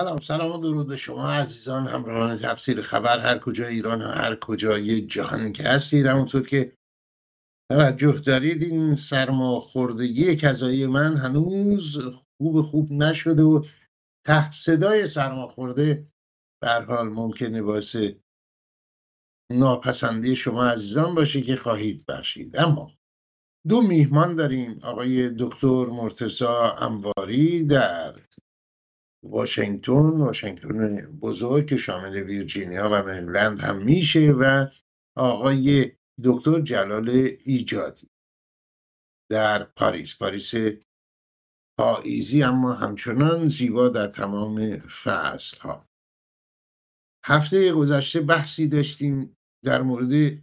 سلام سلام و درود به شما عزیزان همراهان تفسیر خبر هر کجا ایران هر کجای جهان که هستید. همونطور که توجه دارید این سرماخوردگی کذایی من هنوز خوب خوب نشده و ته صدای سرماخورده به حال ممکنه باعث ناپسندی شما عزیزان باشه که خواهید بخشید. اما دو میهمان داریم. آقای دکتر مرتزا انواری در واشنگتن واشنگتن بزرگ که شامل ویرجینیا و مریلند هم میشه و آقای دکتر جلال ایجادی در پاریس. پاریس پاییزی اما همچنان زیبا در تمام فصل ها هفته گذشته بحثی داشتیم در مورد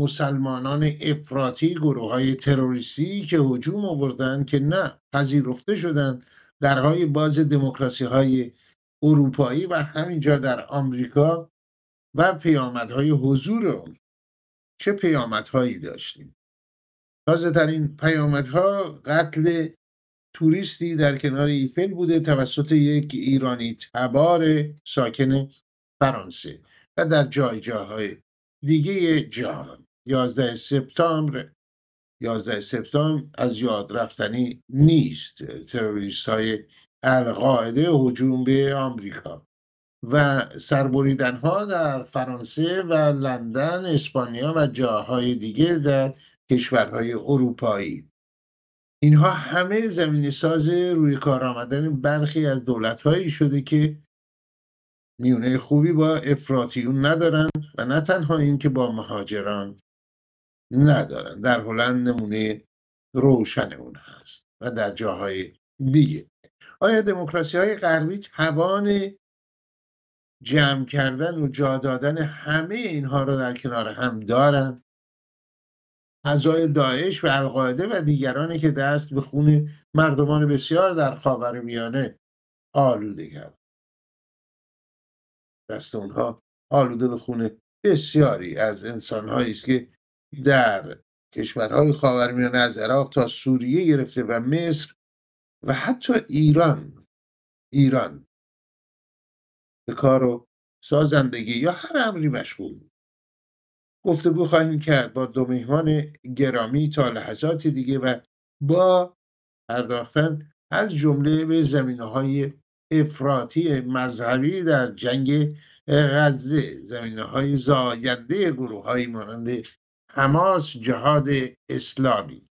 مسلمانان افراطی گروه های تروریستی که هجوم آوردن که نه پذیرفته شدن درهای باز دموکراسی های اروپایی و همینجا در آمریکا و پیامدهای حضور اون. چه پیامدهایی داشتیم؟ تازه ترین پیامدها قتل توریستی در کنار ایفل بوده توسط یک ایرانی تبار ساکن فرانسه و در جای جاهای دیگه جهان. 11 سپتامبر 11 سپتامبر از یاد رفتنی نیست. تروریست های القاعده هجوم به آمریکا و سربریدن ها در فرانسه و لندن اسپانیا و جاهای دیگه در کشورهای اروپایی. اینها همه زمین ساز روی کار آمدن برخی از دولت هایی شده که میونه خوبی با افراتیون ندارن و نه تنها این که با مهاجران ندارن. در هلند نمونه روشن اون هست و در جاهای دیگه. آیا دموکراسی های غربی توان جمع کردن و جا دادن همه اینها رو در کنار هم دارن؟ اعضای داعش و القاعده و دیگرانی که دست به خون مردمان بسیار در میانه آلوده کرد دست اونها آلوده به خون بسیاری از انسانهایی است که در کشورهای خاورمیانه از عراق تا سوریه گرفته و مصر و حتی ایران. ایران به کار و سازندگی یا هر امری مشغول. گفتگو خواهیم کرد با دو مهمان گرامی تا لحظات دیگه و با پرداختن از جمله به زمینه های افراطی مذهبی در جنگ غزه. زمینه های زاینده گروه های مانند حماس جهاد اسلامی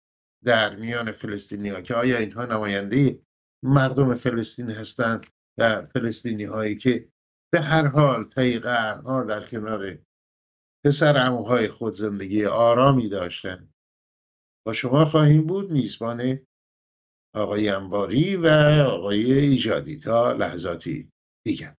در میان فلسطینی ها که آیا اینها نماینده مردم فلسطین هستند و فلسطینی هایی که به هر حال طی ها در کنار پسر اموهای خود زندگی آرامی داشتند؟ با شما خواهیم بود میزبان آقای انباری و آقای ایجادی تا لحظاتی دیگر.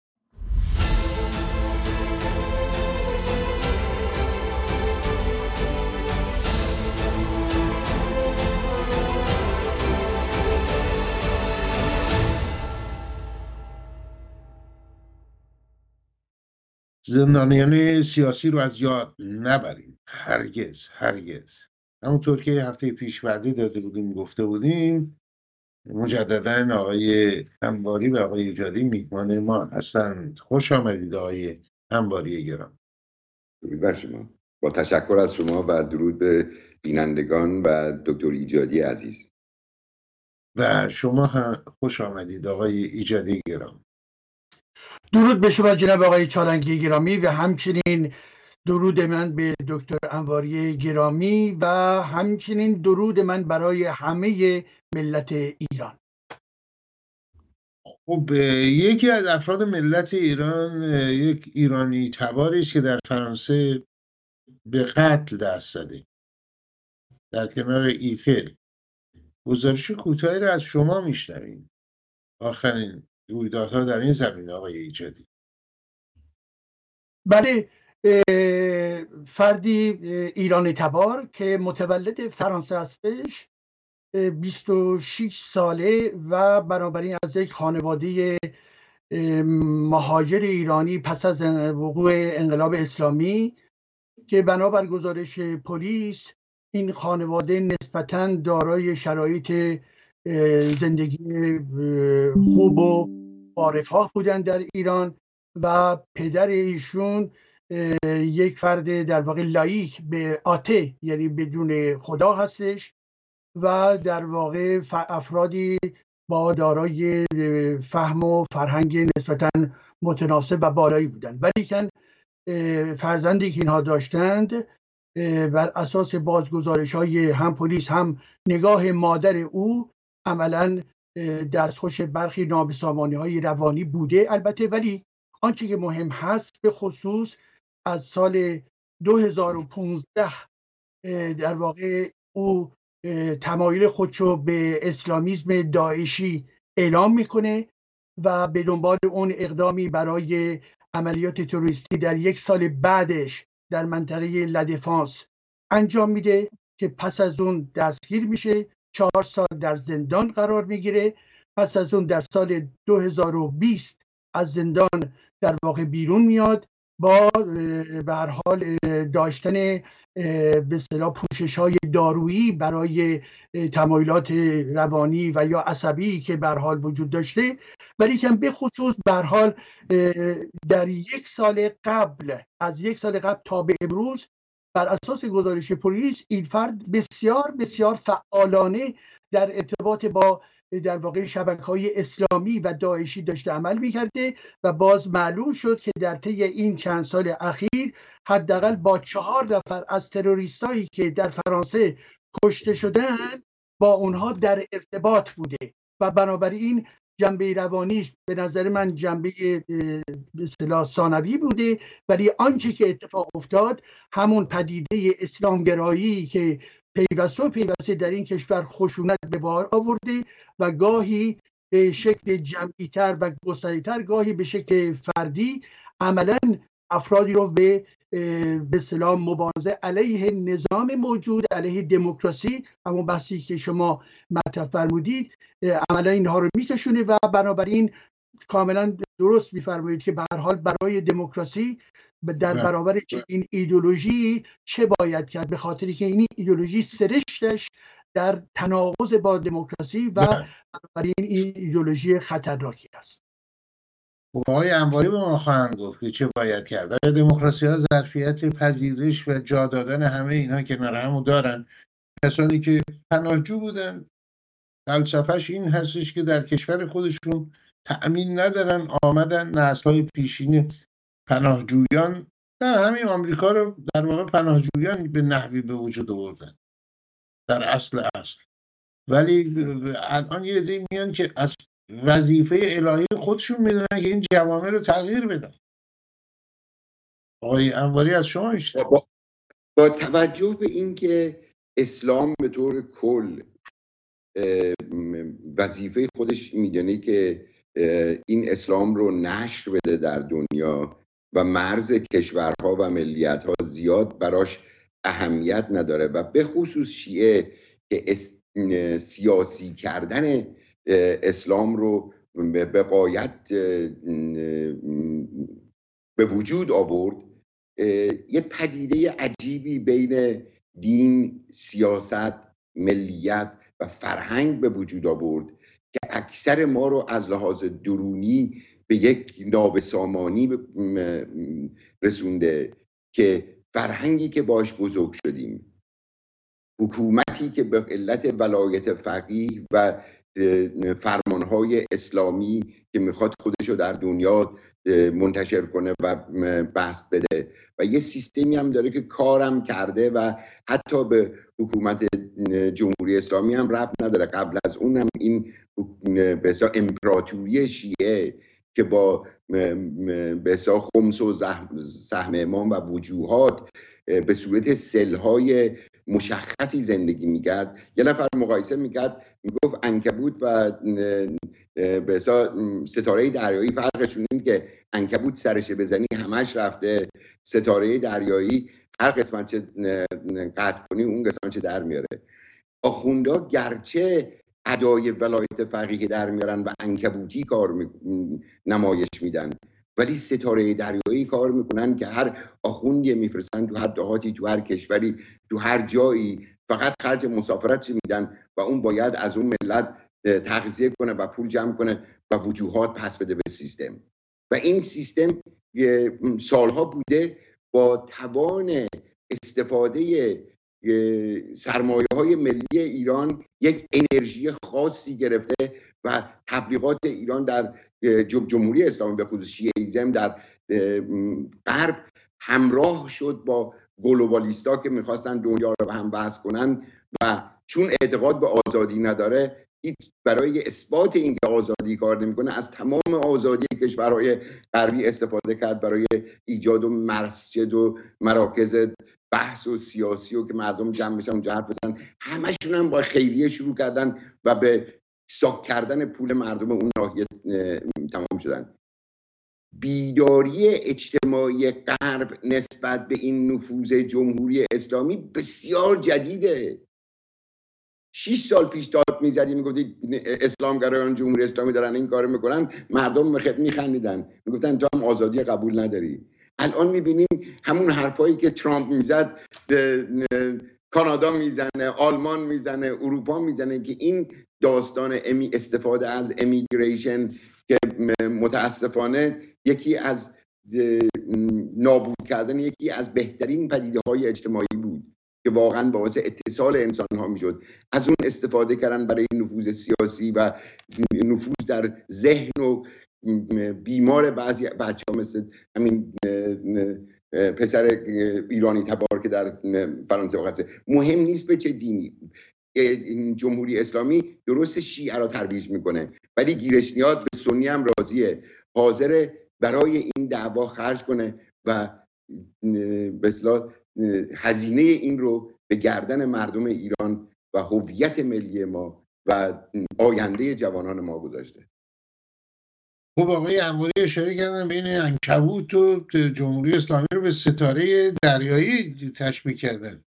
زندانیان سیاسی رو از یاد نبریم. هرگز هرگز. همونطور که هفته پیش وعده داده بودیم گفته بودیم مجددا آقای انباری و آقای ایجادی میهمان ما هستند. خوش آمدید آقای انباری گرام درود بر شما. با تشکر از شما و درود به بینندگان و دکتر ایجادی عزیز. و شما هم خوش آمدید آقای ایجادی گرام درود به شما جناب آقای چالنگی گرامی و همچنین درود من به دکتر انواری گرامی و همچنین درود من برای همه ملت ایران. خب یکی از افراد ملت ایران یک ایرانی تباری است که در فرانسه به قتل دست زده. در کنار ایفل. گزارش کوتاهی را از شما میشنویم. آخرین رویدادها در این زمینه آقای ایجادی. بله فردی ایرانی تبار که متولد فرانسه هستش 26 ساله و بنابراین از یک خانواده مهاجر ایرانی پس از وقوع انقلاب اسلامی که بنابر گزارش پلیس این خانواده نسبتا دارای شرایط زندگی خوب و عارفها بودن در ایران و پدر ایشون یک فرد در واقع لایک به آته یعنی بدون خدا هستش و در واقع افرادی با دارای فهم و فرهنگ نسبتا متناسب و بالایی بودن. ولی فرزندی که اینها داشتند بر اساس بازگزارش های هم پلیس هم نگاه مادر او عملا دستخوش برخی نابسامانی های روانی بوده البته ولی آنچه که مهم هست به خصوص از سال 2015 در واقع او تمایل خودشو به اسلامیزم داعشی اعلام می‌کنه و به دنبال اون اقدامی برای عملیات تروریستی در یک سال بعدش در منطقه لدفانس انجام میده که پس از اون دستگیر میشه. چهار سال در زندان قرار می‌گیره. پس از اون در سال 2020 از زندان در واقع بیرون میاد با به حال داشتن به اصطلاح پوشش های دارویی برای تمایلات روانی و یا عصبی که به حال وجود داشته. ولی که به خصوص به حال در یک سال قبل از یک سال قبل تا به امروز بر اساس گزارش پلیس این فرد بسیار بسیار فعالانه در ارتباط با در واقع شبکه های اسلامی و داعشی داشته عمل می‌کرده و باز معلوم شد که در طی این چند سال اخیر حداقل با چهار نفر از تروریستایی که در فرانسه کشته شدن با اونها در ارتباط بوده و بنابراین جنبه روانیش به نظر من جنبه به ثانوی بوده. ولی آنچه که اتفاق افتاد همون پدیده اسلامگرایی که پیوسته و پیوسته در این کشور خشونت به بار آورده و گاهی به شکل جمعیتر و گستریتر گاهی به شکل فردی عملا افرادی رو به به سلام مبارزه علیه نظام موجود علیه دموکراسی همون بحثی که شما مطرح فرمودید عملا اینها رو میکشونه و بنابراین کاملا درست میفرمایید که به هر حال برای دموکراسی در بله. برابر این ایدولوژی چه باید کرد به خاطری که این ایدولوژی سرشتش در تناقض با دموکراسی و بله. برای این ایدولوژی خطرناکی است آقای انواری به ما خواهند گفت که چه باید کرد. آیا دموکراسی ها ظرفیت پذیرش و جا دادن همه اینها که همو دارن؟ کسانی که پناهجو بودن فلسفهش این هستش که در کشور خودشون تأمین ندارن آمدن نسل های پیشین پناهجویان. در همین آمریکا رو در واقع پناهجویان به نحوی به وجود آوردن. در اصل اصل. ولی الان یه عده میان که از وظیفه الهی خودشون می‌دونن که این جوامع رو تغییر بدن. آقای انواری از شما میشه با, با توجه به اینکه اسلام به طور کل وظیفه خودش می‌دونه که این اسلام رو نشر بده در دنیا و مرز کشورها و ملیتها زیاد براش اهمیت نداره و به خصوص شیعه که سیاسی کردن اسلام رو به قایت به وجود آورد. یه پدیده عجیبی بین دین سیاست ملیت و فرهنگ به وجود آورد که اکثر ما رو از لحاظ درونی به یک نابسامانی رسونده که فرهنگی که باش بزرگ شدیم حکومتی که به علت ولایت فقیه و فرمانهای اسلامی که می‌خواد خودش رو در دنیا منتشر کنه و بست بده. و یه سیستمی هم داره که کارم کرده و حتی به حکومت جمهوری اسلامی هم رفت نداره. قبل از اون هم این به امپراتوری شیعه که با به خمس و سهم امام و وجوهات به صورت سلهای مشخصی زندگی می‌کرد. یه نفر مقایسه می‌کرد می‌گفت انکبوت و به ستاره دریایی فرقشون این که انکبوت سرش بزنی همش رفته. ستاره دریایی هر قسمت چه قطع کنی اون قسمت چه در میاره. آخوندا گرچه ادای ولایت فقیه در میارن و انکبوتی کار نمایش میدن. ولی ستاره دریایی کار می‌کنن که هر آخوندی میفرستن تو هر دهاتی تو هر کشوری تو هر جایی. فقط خرج مسافرت میدن؟ و اون باید از اون ملت تغذیه کنه و پول جمع کنه و وجوهات پس بده به سیستم. و این سیستم سالها بوده با توان استفاده سرمایه های ملی ایران یک انرژی خاصی گرفته و تبلیغات ایران در جمهوری اسلامی به خصوص شیعیزم در غرب همراه شد با گلوبالیستا که می‌خواستن دنیا رو به هم بحث کنن و چون اعتقاد به آزادی نداره برای اثبات اینکه آزادی کار نمی‌کنه از تمام آزادی کشورهای غربی استفاده کرد برای ایجاد و مسجد و مراکز بحث و سیاسی و که مردم جمع بشن اونجا حرف بزنن. همشون هم با خیریه شروع کردن و به ساک کردن پول مردم اون ناحیه تمام شدن. بیداری اجتماعی غرب نسبت به این نفوذ جمهوری اسلامی بسیار جدیده. شیش سال پیش داد می‌زدی می‌گفتی اسلامگرایان جمهوری اسلامی دارن این کارو می‌کنن مردم میخندیدن. می‌گفتن تو هم آزادی قبول نداری. الان می‌بینیم همون حرفایی که ترامپ می‌زد کانادا می‌زنه آلمان می‌زنه اروپا می‌زنه که این داستان استفاده از امیگریشن که متاسفانه یکی از نابود کردن یکی از بهترین پدیده های اجتماعی بود که واقعا باعث اتصال انسان ها می‌شد. از اون استفاده کردن برای نفوذ سیاسی و نفوذ در ذهن و بیمار بعضی بچه ها مثل همین پسر ایرانی تبار که در فرانسه وقت مهم نیست به چه دینی. جمهوری اسلامی درست شیعه را ترویج می‌کنه. ولی گیرشنیات به سنی هم راضیه. حاضر برای این دعوا خرج کنه و به هزینه این رو به گردن مردم ایران و هویت ملی ما و آینده جوانان ما گذاشته. خب آقای انواری اشاره کردن بین انکبوت و جمهوری اسلامی رو به ستاره دریایی تشبیه کردن.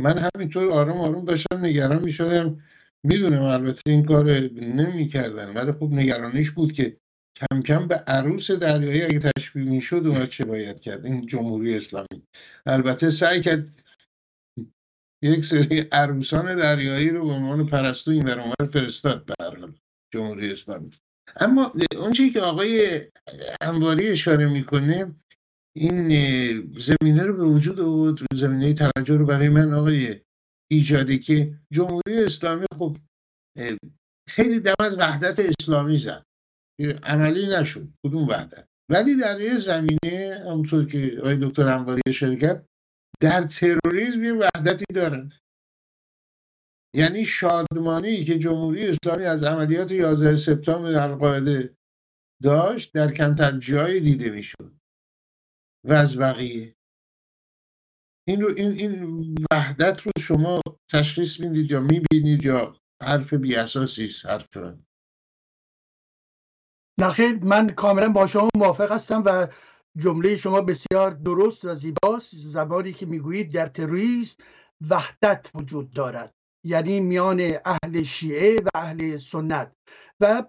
من همینطور آروم آروم داشتم نگران می شدم می‌دونم البته این کار نمی کردن ولی خب نگرانیش بود که کم کم به عروس دریایی اگه تشبیه می شد اومد چه باید کرد؟ این جمهوری اسلامی. البته سعی کرد یک سری عروسان دریایی رو به عنوان پرستو این فرستاد به جمهوری اسلامی. اما اونچه که آقای انواری اشاره می‌کنه این زمینه رو به وجود آورد زمینه توجه رو برای من آقای ایجادی که جمهوری اسلامی خب خیلی دم از وحدت اسلامی زد. عملی نشد کدوم وحدت؟ ولی در یه زمینه همونطور که آقای دکتر انواری شرکت در تروریسم یه وحدتی دارن. یعنی شادمانی که جمهوری اسلامی از عملیات 11 سپتامبر القاعده داشت در کمتر جای دیده می‌شد. و از بقیه. این رو این این وحدت رو شما تشخیص می‌دید یا می‌بینید یا حرف بی اساسی است؟ حرف نخیر من کاملا با شما موافق هستم و جمله شما بسیار درست و زیباست. زمانی که می‌گویید در تروریسم وحدت وجود دارد. یعنی میان اهل شیعه و اهل سنت. و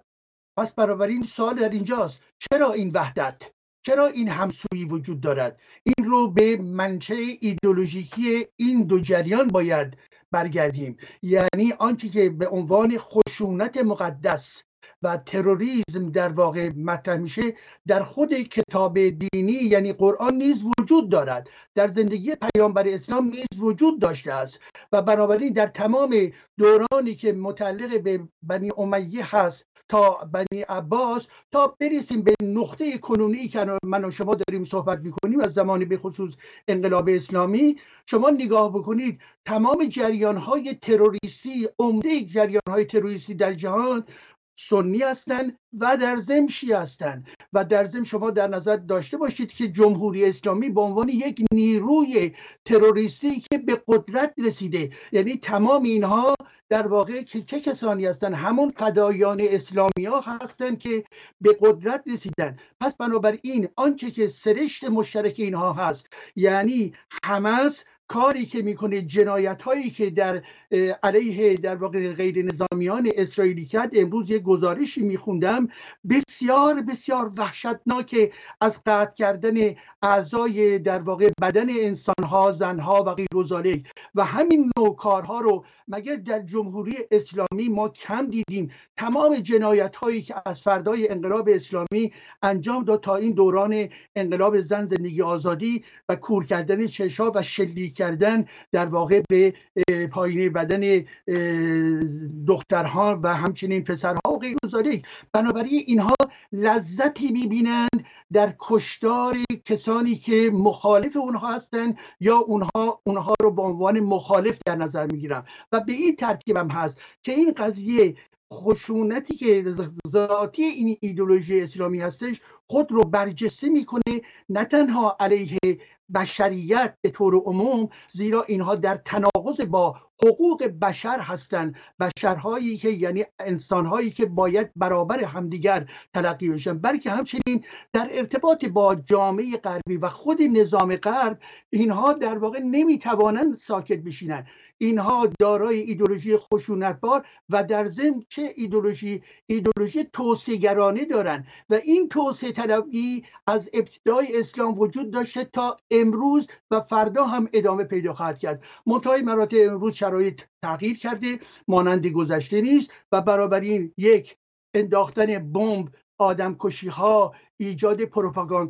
پس بنابراین سوال در اینجاست چرا این وحدت؟ چرا این همسویی وجود دارد؟ این رو به منشه ایدولوژیکی این دو جریان باید برگردیم. یعنی آنچه که به عنوان خشونت مقدس و تروریسم در واقع مطرح میشه در خود کتاب دینی یعنی قرآن نیز وجود دارد. در زندگی پیامبر اسلام نیز وجود داشته است. و بنابراین در تمام دورانی که متعلق به بنی امیه هست تا بنی عباس تا برسیم به نقطه کنونی که من و شما داریم صحبت می‌کنیم از زمانی به خصوص انقلاب اسلامی شما نگاه بکنید تمام جریان های تروریستی عمده جریان های تروریستی در جهان سنی هستند و در ضمن شیعه هستند و در ضمن شما در نظر داشته باشید که جمهوری اسلامی به عنوان یک نیروی تروریستی که به قدرت رسیده. یعنی تمام اینها در واقع که چه کسانی هستند همون فدایان اسلامی ها هستند که به قدرت رسیدن. پس بنابراین آنچه که سرشت مشترک اینها هست یعنی حماس کاری که می‌کنه جنایت هایی که در علیه در واقع غیر نظامیان اسرائیلی کرد امروز یک گزارشی میخوندم بسیار بسیار وحشتناک از قطع کردن اعضای در واقع بدن انسان ها زن ها و غیر و همین نوع کارها رو مگر در جمهوری اسلامی ما کم دیدیم؟ تمام جنایت هایی که از فردای انقلاب اسلامی انجام داد تا این دوران انقلاب زن زندگی آزادی و کور کردن چشا و شلیک کردن در واقع به پایین بدن دخترها و همچنین پسرها و غیر بنابراین اینها لذتی می‌بینند در کشتار کسانی که مخالف اونها هستند یا اونها اونها رو به عنوان مخالف در نظر می‌گیرن. و به این ترتیب هم هست که این قضیه خشونتی که ذاتی این ایدولوژی اسلامی هستش خود رو برجسته می‌کنه نه تنها علیه بشریت به طور عموم زیرا اینها در تناقض با حقوق بشر هستند. بشرهایی که یعنی انسانهایی که باید برابر همدیگر تلقی بشن. بلکه همچنین در ارتباط با جامعه غربی و خود نظام غرب اینها در واقع نمی‌توانند ساکت بشینند. اینها دارای ایدولوژی خشونتبار و در ضمن چه ایدولوژی ایدولوژی توسعه‌گرانه دارند و این توسعه طلبی از ابتدای اسلام وجود داشته تا امروز و فردا هم ادامه پیدا خواهد کرد. منتهای مراتب امروز شرایط تغییر کرده مانند گذشته نیست و برابر این یک انداختن بمب آدمکشی ها ایجاد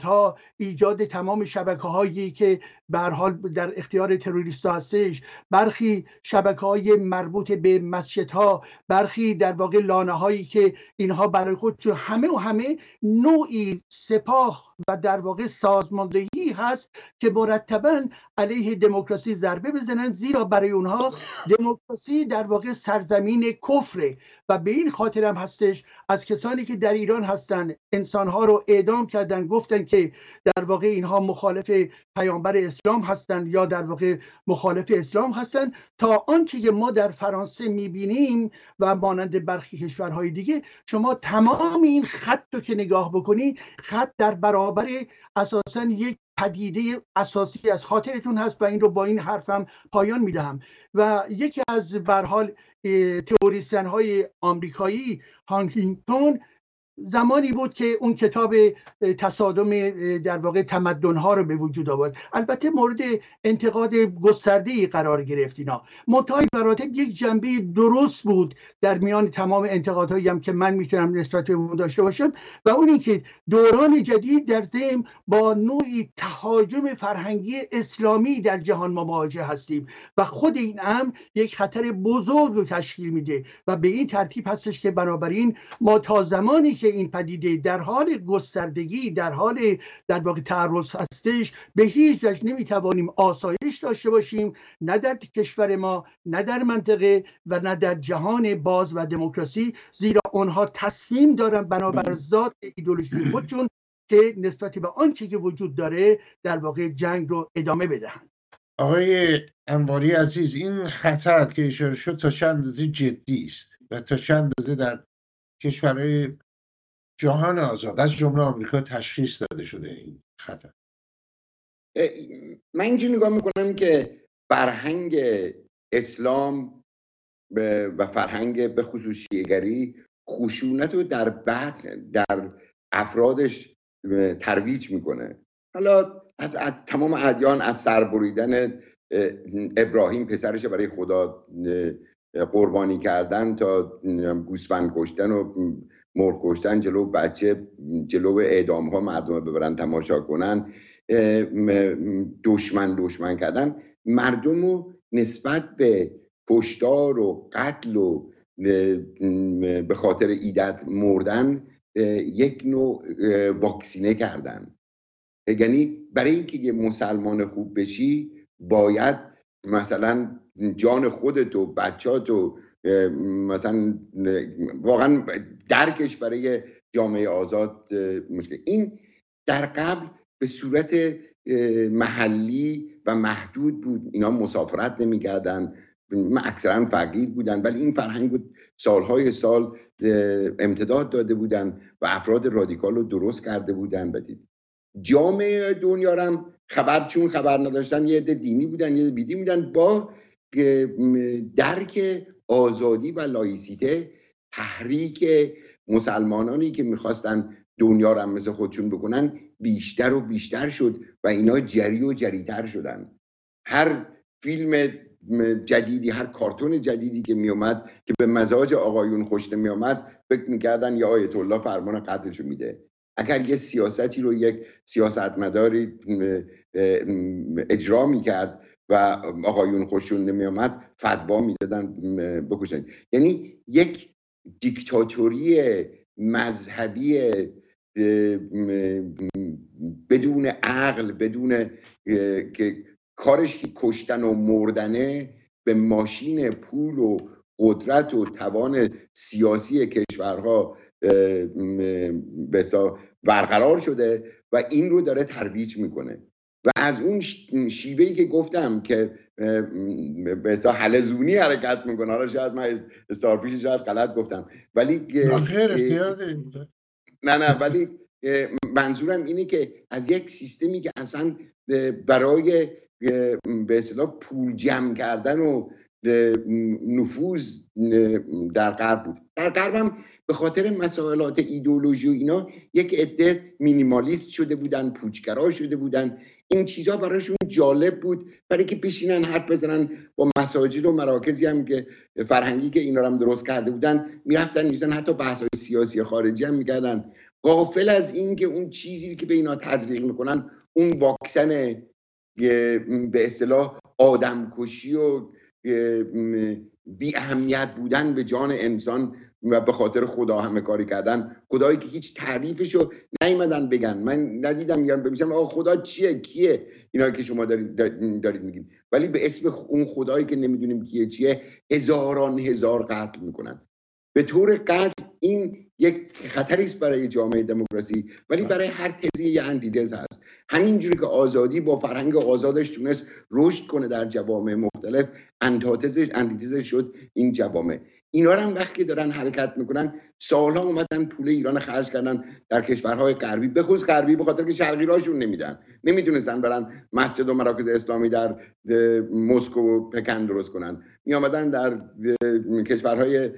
ها ایجاد تمام شبکه هایی که به حال در اختیار تروریست هستش برخی شبکه های مربوط به مسجد ها برخی در واقع لانه هایی که اینها برای خود همه و همه نوعی سپاه و در واقع سازماندهی هست که مرتبا علیه دموکراسی ضربه بزنن زیرا برای اونها دموکراسی در واقع سرزمین کفره. و به این خاطر هم هستش از کسانی که در ایران هستند انسانها رو اعدام کردن گفتن که در واقع اینها مخالف پیامبر اسلام هستند یا در واقع مخالف اسلام هستند. تا آنچه که ما در فرانسه می‌بینیم و مانند برخی کشورهای دیگه شما تمام این خط رو که نگاه بکنید خط در برابر اساسا یک پدیده اساسی از خاطرتون هست و این رو با این حرفم پایان می‌دهم. و یکی از برحال تئوریسین های آمریکایی هانکینگتون زمانی بود که اون کتاب تصادم در واقع تمدن ها رو به وجود آورد. البته مورد انتقاد گسترده ای قرار گرفت اینا. منتهای مراتب یک جنبه درست بود در میان تمام انتقادهایی هم که من می‌تونم نسبت به اون داشته باشم و اون اینکه دوران جدید در زم با نوعی تهاجم فرهنگی اسلامی در جهان ما مواجه هستیم و خود این امر یک خطر بزرگ رو تشکیل میده و به این ترتیب هستش که بنابراین ما تا زمانی که این پدیده در حال گستردگی در حال در واقع تعرض هستش به هیچ وجه نمی‌توانیم آسایش داشته باشیم نه در کشور ما نه در منطقه و نه در جهان باز و دموکراسی زیرا آنها تصمیم دارن بنابر ذات ایدولوژی خودشون که نسبتی به آنچه که وجود داره در واقع جنگ رو ادامه بدهند. آقای انواری عزیز این خطر که اشاره شد تا چند اندازه جدی است و تا چند اندازه در کشورهای جهان آزاد. از جمله آمریکا تشخیص داده شده این خطر. من اینجور نگاه می‌کنم که فرهنگ اسلام و فرهنگ به خصوص شیعگری خشونت رو در بعد در افرادش ترویج می‌کنه. حالا از, از تمام ادیان از سربریدن ابراهیم پسرش برای خدا قربانی کردن تا گوسفند کشتن و مرغ کشتن جلو بچه جلو اعدام ها مردم ببرن تماشا کنن دشمن دشمن کردن. مردم رو نسبت به پشتار و قتل و به خاطر ایدت مردن یک نوع واکسینه کردن. یعنی برای اینکه یه مسلمان خوب بشی باید مثلا جان خودت و بچات و مثلا واقعا درکش برای جامعه آزاد مشکل. این در قبل به صورت محلی و محدود بود. اینا مسافرت نمی‌کردن. اکثرا فقیر بودن. ولی این فرهنگ بود سالهای سال امتداد داده بودن و افراد رادیکال رو درست کرده بودن. بدید جامعه دنیا هم خبر چون خبر نداشتن یه عده دینی بودن یه بیدی بودن. با درک آزادی و لایسیته تحریک مسلمانانی که می‌خواستن دنیا هم مثل خودشون بکنن بیشتر و بیشتر شد و اینا جری و جریتر شدن. هر فیلم جدیدی هر کارتون جدیدی که میومد که به مزاج آقایون خوشته میومد فکر می‌کردن یا آیت الله فرمان قتلشو میده. اگر یه سیاستی رو یک سیاستمداری اجرا می‌کرد و آقایون خوششون نمیامد فتوا می‌دادن بکشن. یعنی یک دیکتاتوری مذهبی بدون عقل بدون که کارش که کشتن و مردنه به ماشین پول و قدرت و توان سیاسی کشورها برقرار شده و این رو داره ترویج می‌کنه. و از اون شیوهی که گفتم که به حلزونی حرکت می‌کنه. حالا شاید من استارفیش شاید غلط گفتم. ولی نه نه ولی منظورم اینه که از یک سیستمی که اصلا برای به اصطلاح پول جمع کردن و نفوذ در غرب بود. در غرب هم به خاطر مسائلات ایدولوژی و اینا یک عده مینیمالیست شده بودن پوچگرا شده بودن. این چیزها براشون جالب بود. برای که بشینن حرف بزنن با مساجد و مراکزی هم که فرهنگی که اینا هم درست کرده بودن می‌رفتن میزن حتی بحث سیاسی خارجی هم می‌کردن. غافل از این که اون چیزی که به اینا تزریق می‌کنن اون واکسن به اصطلاح آدمکشی و بی اهمیت بودن به جان انسان و به خاطر خدا همه کاری کردن. خدایی که هیچ تعریفشو نیومدن بگن. من ندیدم میگن بمیشم آقا خدا چیه؟ کیه؟ اینا که شما دارید, دارید میگین. ولی به اسم اون خدایی که نمی‌دونیم کیه چیه هزاران هزار قتل می‌کنن. به طور قتل این یک خطری است برای جامعه دموکراسی. ولی برای هر تزی یه اندیدز هست. همینجوری که آزادی با فرهنگ آزادش تونست رشد کنه در جوامع مختلف انتاتزش اندیتزش شد این جوامع. اینا هم وقتی دارن حرکت می‌کنن سالها اومدن پول ایران خرج کردن در کشورهای غربی به خصوص غربی به خاطر که شرقی راشون نمیدن. نمی‌تونستن برن مسجد و مراکز اسلامی در مسکو و پکن درست کنن. می آمدن در کشورهای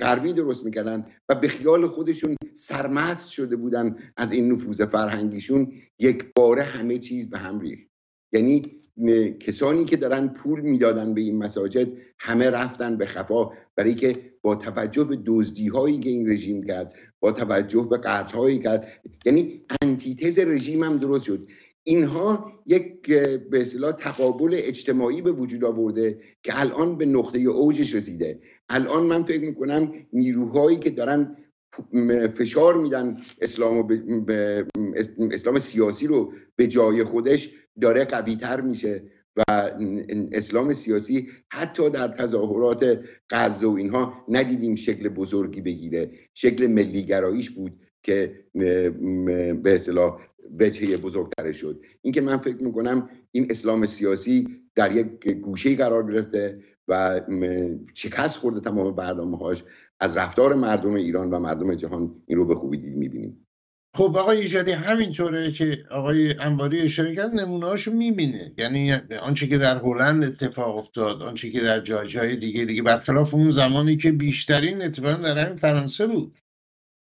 غربی درست می‌کردن و به خیال خودشون سرمست شده بودن از این نفوذ فرهنگیشون. یک باره همه چیز به هم ریخت. یعنی کسانی که دارن پول می‌دادن به این مساجد همه رفتن به خفا. برای که با توجه به دزدی هایی که این رژیم کرد با توجه به قطع هایی کرد یعنی انتیتز رژیم هم درست شد. اینها یک به اصطلاح تقابل اجتماعی به وجود آورده که الان به نقطه اوجش رسیده. الان من فکر می‌کنم نیروهایی که دارن فشار میدن اسلام, به اسلام سیاسی رو به جای خودش داره قویتر میشه و اسلام سیاسی حتی در تظاهرات غزه و اینها ندیدیم شکل بزرگی بگیره. شکل ملیگراییش بود که به اصطلاح وجهه بزرگتره شد. اینکه من فکر می‌کنم این اسلام سیاسی در یک گوشه قرار گرفته و شکست خورده تمام برنامه هاش از رفتار مردم ایران و مردم جهان این رو به خوبی می‌بینیم. خب آقای ایجادی همینطوره که آقای انباری اشاره کرد نمونه هاشو می‌بینه. یعنی آنچه که در هلند اتفاق افتاد آنچه که در جاهای دیگه دیگه برخلاف اون زمانی که بیشترین اتفاق در همین فرانسه بود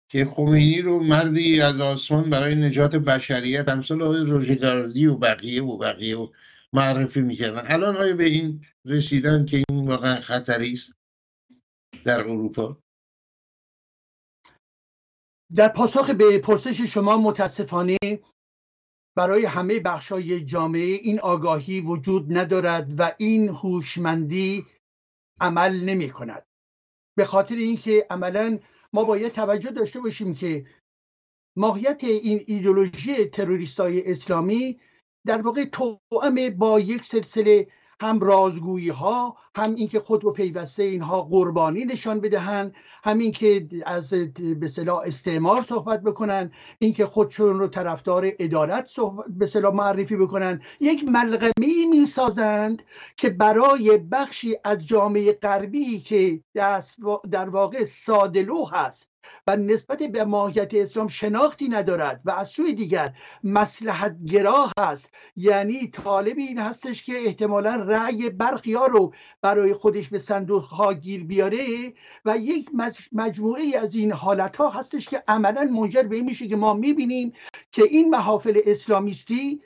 که خمینی رو مردی از آسمان برای نجات بشریت همسال آقای روژگاردی و بقیه و بقیه و معرفی می‌کردن. الان های به این رسیدن که این واقعا خطری است در اروپا؟ در پاسخ به پرسش شما متاسفانه برای همه بخشای جامعه این آگاهی وجود ندارد و این هوشمندی عمل نمی کند. به خاطر اینکه عملا ما باید توجه داشته باشیم که ماهیت این ایدولوژی تروریستای اسلامی در واقع توأم با یک سلسله هم رازگویی ها هم اینکه خود رو پیوسته اینها قربانی نشان بدهند همین که از به صلاح استعمار صحبت بکنن اینکه خودشون رو طرفدار ادارت به صلاح معرفی بکنن یک ملغمه می‌سازند که برای بخشی از جامعه غربی که در واقع سادلو هست و نسبت به ماهیت اسلام شناختی ندارد و از سوی دیگر مسلحت گراه هست یعنی طالب این هستش که احتمالا رأی برخی ها رو برای خودش به صندوق ها گیر بیاره و یک مجموعه از این حالت ها هستش که عملا منجر به این میشه که ما می‌بینیم که این محافل اسلامیستی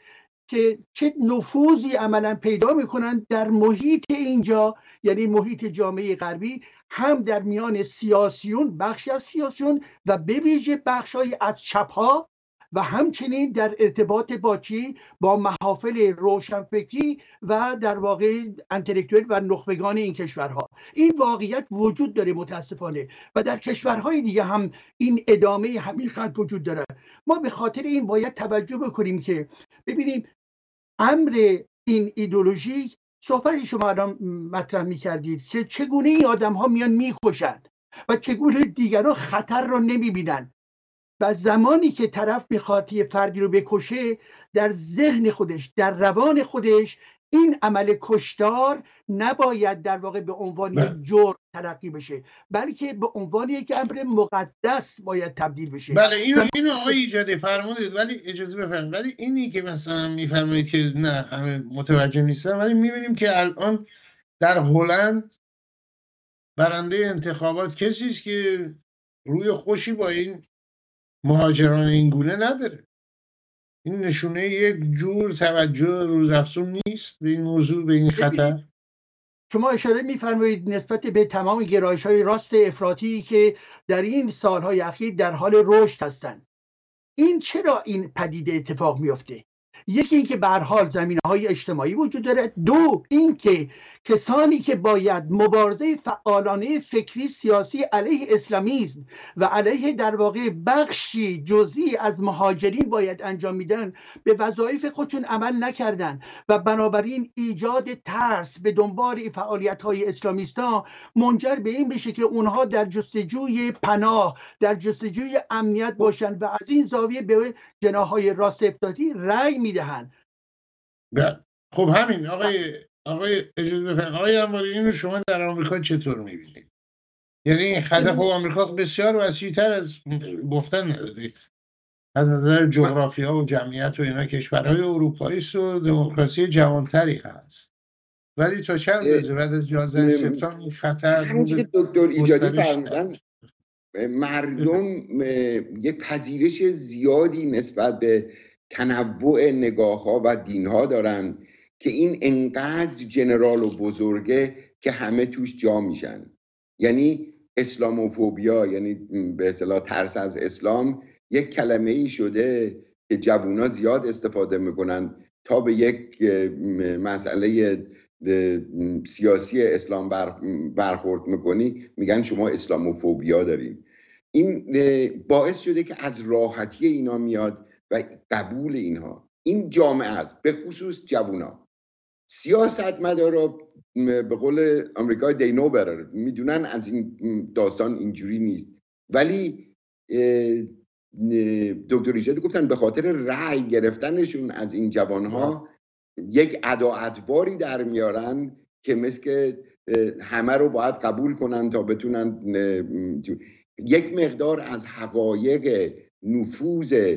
که چه نفوذی عملا پیدا می‌کنن در محیط اینجا یعنی محیط جامعه غربی هم در میان سیاسیون بخشی از سیاسیون و به ویژه بخشهایی از چپها و همچنین در ارتباط با چی؟ با محافل روشنفکری و در واقع انتلکتویل و نخبگان این کشورها. این واقعیت وجود داره متاسفانه و در کشورهای دیگه هم این ادامه همین خط وجود داره. ما به خاطر این باید توجه بکنیم که ببینیم امر این ایدولوژی صحبت شما الان مطرح می کردید که چگونه این آدم ها میان می‌کشند و چگونه دیگران خطر را نمی بینن و زمانی که طرف می‌خواد یه فردی رو بکشه در ذهن خودش در روان خودش این عمل کشتار نباید در واقع به عنوان یک بله. جرم تلقی بشه بلکه به عنوان یک امر مقدس باید تبدیل بشه بله اینو اینو آقای ایجاده فرمودید ولی اجازه بفرمایید ولی اینی که مثلا میفرمایید که نه همه متوجه نیستن ولی می‌بینیم که الان در هلند برنده انتخابات کسی است که روی خوشی با این مهاجران این گونه نداره. این نشونه یک جور توجه روزافزون نیست به این موضوع به این خطر. شما اشاره میفرمایید نسبت به تمام گرایش های راست افراطی که در این سالهای اخیر در حال رشد هستند. این چرا این پدیده اتفاق میفته یکی اینکه به حال زمینه های اجتماعی وجود داره. دو اینکه کسانی که باید مبارزه فعالانه فکری سیاسی علیه اسلامیزم و علیه در واقع بخشی جزئی از مهاجرین باید انجام میدن به وظایف خودشون عمل نکردن و بنابراین ایجاد ترس به دنبال فعالیت های اسلامیستا منجر به این بشه که اونها در جستجوی پناه در جستجوی امنیت باشن و از این زاویه به جناهای راست ابتدایی رأی می‌دهند بله. خب همین آقای آقای اجازه بفرمایید. آقای انواری اینو شما در آمریکا چطور می‌بینید؟ یعنی این خب آمریکا بسیار وسیعتر از گفتن نداری از نظر جغرافیا و جمعیت و اینا کشورهای اروپایی و دموکراسی جوانتری هست. ولی تا چند روزه بعد از 11 سپتامبر این خطر همینجوری دکتر ایجادی فرمودن مردم یک پذیرش زیادی نسبت به تنوع نگاه ها و دین ها دارن که این انقدر جنرال و بزرگه که همه توش جا میشن. یعنی اسلاموفوبیا یعنی به اصطلاح ترس از اسلام یک کلمه ای شده که جوونا زیاد استفاده می‌کنن تا به یک مسئله سیاسی اسلام برخورد می‌کنی. میگن شما اسلاموفوبیا دارین. این باعث شده که از راحتی اینا میاد و قبول اینها. این جامعه است به خصوص جوونا. سیاست مدارا به قول آمریکای دینو براره می‌دونن از این داستان اینجوری نیست. ولی دکتر ایجاد گفتن به خاطر رأی گرفتنشون از این جوانها یک ادا ادواری در میارن که مثل همه رو باید قبول کنن تا بتونن یک مقدار از حقایق نفوذ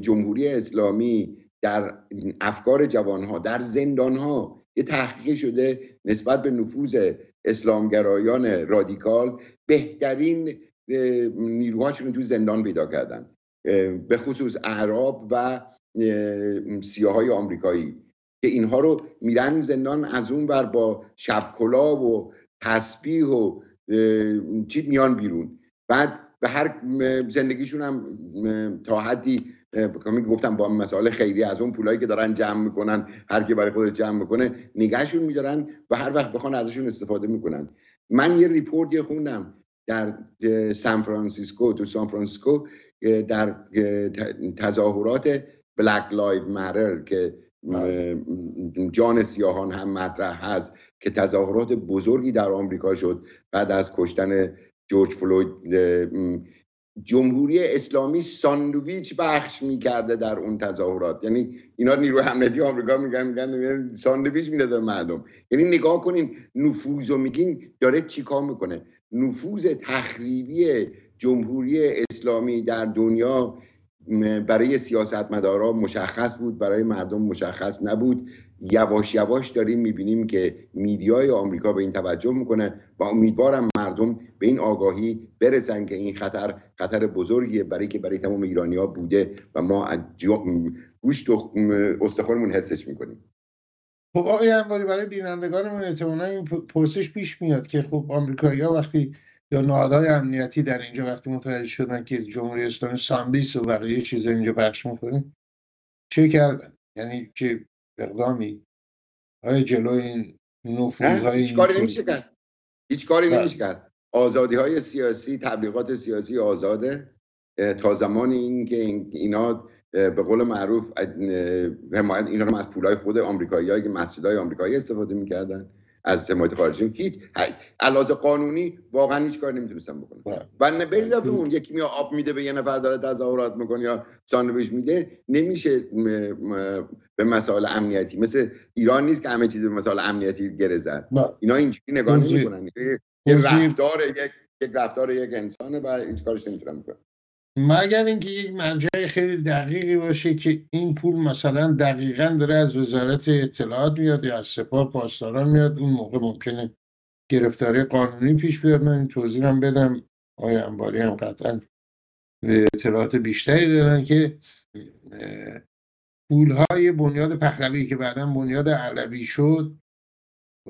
جمهوری اسلامی در افکار جوانها در زندانها یه تحقیق شده نسبت به نفوذ اسلامگرایان رادیکال بهترین نیروهاشون تو زندان پیدا کردن. به خصوص اعراب و سیاهای آمریکایی که اینها رو میرن زندان از اون بر با شبکلا و تسبیح و چی میان بیرون. بعد به هر زندگیشون هم تا حدی گفتم با مسائل خیری از اون پولایی که دارن جمع می‌کنن هر کی برای خودش جمع می‌کنه نگهشون میدارن و هر وقت بخوان ازشون استفاده می‌کنن. من یه ریپورتی خوندم در سان فرانسیسکو تو سان فرانسیسکو در تظاهرات Black Lives Matter که جان سیاهان هم مطرح هست که تظاهرات بزرگی در آمریکا شد بعد از کشتن جورج فلوید جمهوری اسلامی ساندویچ بخش می‌کرده در اون تظاهرات. یعنی اینا نیروی امنیتی آمریکا میگن میگن ساندویچ میده به مردم. یعنی نگاه کنین نفوذ و میگین داره چیکار می‌کنه؟ نفوذ تخریبی جمهوری اسلامی در دنیا برای سیاستمدارا مشخص بود برای مردم مشخص نبود. یواش یواش داریم می‌بینیم که میدیای آمریکا به این توجه می‌کنه و امیدوارم مردم به این آگاهی برسن که این خطر خطر بزرگیه برای که برای تمام ایرانی ها بوده و ما گوشت و استخوانمون حسش می‌کنیم. خب آقای انباری برای بینندگانمون احتمالا این پرسش پیش میاد که خب آمریکایی ها وقتی یا نهادهای امنیتی در اینجا وقتی متوجه شدن که جمهوری اسلامی ساندیس و بقیه چیز اینجا پخش می‌کنه چه کردن؟ یعنی چه اقدامی؟ های جلو این های هیچ کاری نمیشه کرد. هیچ کاری بله. نمیشه کرد. آزادی های سیاسی تبلیغات سیاسی آزاده. تا زمان این که اینا به قول معروف حمایت اینا رو از پولای خود آمریکایی‌ها که مسجدهای آمریکایی استفاده می‌کردن. از حمایت خارجی. هیچ علاوه قانونی واقعا هیچ کاری نمی‌تونستم بکنم. بله. و نه به اضافه اون یکی میاد آب میده به یه نفر داره تظاهرات می‌کنه یا ساندویچ میده نمیشه به مسائل امنیتی مثل ایران نیست که همه چیز به مسائل امنیتی گره زد. بله. اینا اینجوری نگاه نمی‌کنن. یه رفتار یک یک رفتار یک انسانه و هیچ کارش نمی‌تونم بکنم. مگر اینکه یک مرجع خیلی دقیقی باشه که این پول مثلا دقیقا داره از وزارت اطلاعات میاد یا از سپاه پاسداران میاد؟ اون موقع ممکنه گرفتاری قانونی پیش بیاد. من این توضیح هم بدم. آقای انباری هم قطعا به اطلاعات بیشتری دارن که پولهای بنیاد پهلوی که بعدا بنیاد علوی شد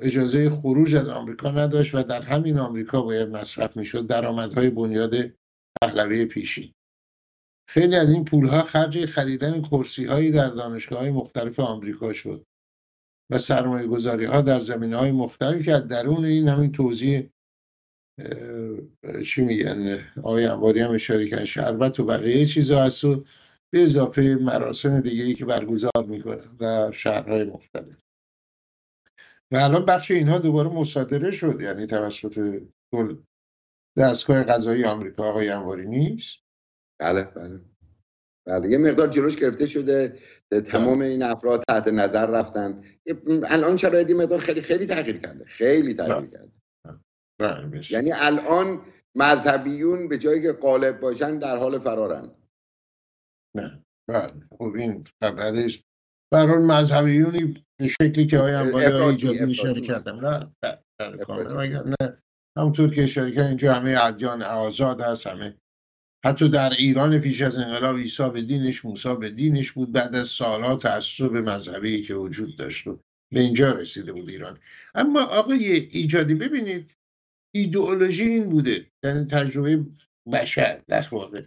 اجازه خروج از آمریکا نداشت و در همین آمریکا باید مصرف می‌شد. درآمدهای بنیاد پهلوی پیشی خیلی از این پولها خرج خریدن کرسی هایی در دانشگاه های مختلف آمریکا شد و سرمایه گذاری ها در زمین های مختلف که درون این همین توضیح چی میگن آقای انواری هم اشاره کردن شربت و بقیه چیزا هست و به اضافه مراسم دیگه ای که برگزار می‌کنن در شهرهای مختلف. و الان بخش اینها دوباره مصادره شد یعنی توسط دستگاه قضایی آمریکا آقای انواری نیست؟ بله بله. بله یه مقدار جلوش گرفته شده تمام بله. این افراد تحت نظر رفتن. الان شرایطی مقدار خیلی خیلی تغییر کرده خیلی تغییر بله. کرده. بله، یعنی الان مذهبیون به جایی که قالب باشن در حال فرارن. نه بله. خب این خبرش برای مذهبیونی به شکلی که آیم باید ایجادی اشاره کردم نه نه همونطور که کردم اینجا همه ادیان آزاد هست همه حتی در ایران پیش از انقلاب عیسی به دینش موسی به دینش بود. بعد از سالها تعصب مذهبی که وجود داشت و به اینجا رسیده بود ایران. اما آقای ایجادی ببینید ایدئولوژی این بوده یعنی تجربه بشر در واقع.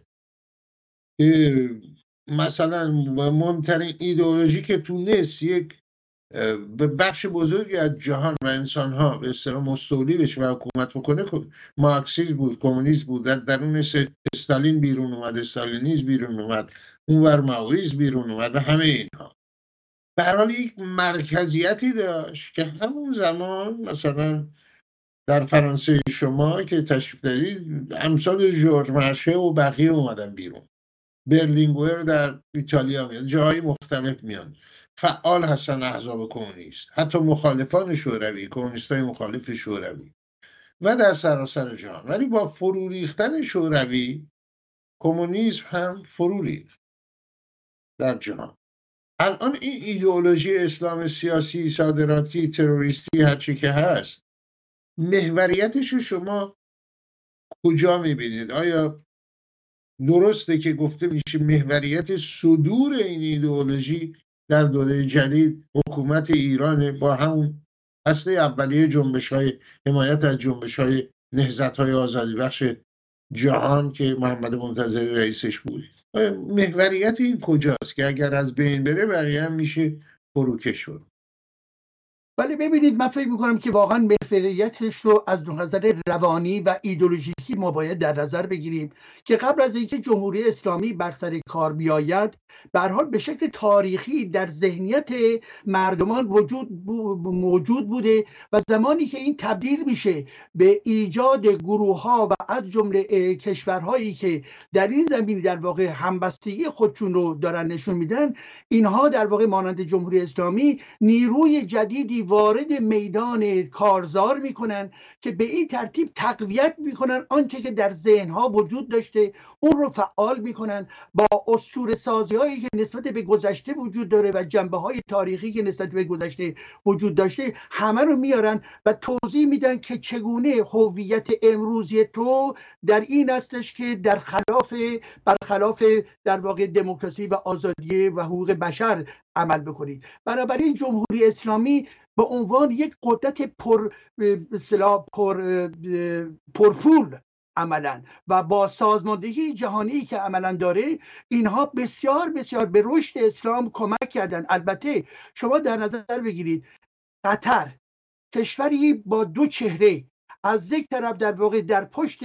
مثلا مهمترین ایدئولوژی که تونست یک به بخش بزرگی از جهان و انسان ها به اصطلاح مستولی بشه و حکومت بکنه مارکسیسم بود کمونیسم بود در درون استالین بیرون اومد استالینیز بیرون اومد اونور ماویز بیرون اومد و همه اینها. به حال یک مرکزیتی داشت که همون زمان مثلا در فرانسه شما که تشریف دارید امثال جورج مرشه و بقیه اومدن بیرون. برلینگویر در ایتالیا میاد جاهای مختلف میان. فعال هستن احزاب کمونیست. حتی مخالفان شوروی کمونیست های مخالف شوروی. و در سراسر جهان. ولی با فرو ریختن شوروی کمونیسم هم فرو ریخت در جهان. الان این ایدئولوژی اسلام سیاسی صادراتی تروریستی هرچی که هست محوریتش رو شما کجا می‌بینید؟ آیا درسته که گفته میشه محوریت صدور این ایدئولوژی در دوره جدید حکومت ایران با همون اصل اولیه جنبش های حمایت از جنبش های نهزت های آزادی بخش جهان که محمد منتظری رئیسش بود محوریت این کجاست که اگر از بین بره بقیه میشه فروکش شد ولی ببینید من فکر می‌کنم که واقعا محوریتش رو از نظر روانی و ایدولوژیکی ما باید در نظر بگیریم که قبل از اینکه جمهوری اسلامی بر سر کار بیاید به حال به شکل تاریخی در ذهنیت مردمان وجود موجود بوده و زمانی که این تبدیل میشه به ایجاد گروه ها و از جمله کشورهایی که در این زمین در واقع همبستگی خودشون رو دارن نشون میدن اینها در واقع مانند جمهوری اسلامی نیروی جدیدی وارد میدان کارزار می‌کنن که به این ترتیب تقویت می‌کنن آنچه که در ذهنها وجود داشته اون رو فعال می‌کنن. با اسطوره سازی هایی که نسبت به گذشته وجود داره و جنبه های تاریخی که نسبت به گذشته وجود داشته همه رو میارن و توضیح میدن که چگونه هویت امروزی تو در این استش که در خلاف برخلاف در واقع دموکراسی و آزادی و حقوق بشر عمل بکنید. بنابراین جمهوری اسلامی به عنوان یک قدرت پر پر پرپول عملا و با سازماندهی جهانی که عملا داره اینها بسیار بسیار به رشد اسلام کمک کردن. البته شما در نظر بگیرید قطر کشوری با دو چهره. از یک طرف در واقع در پشت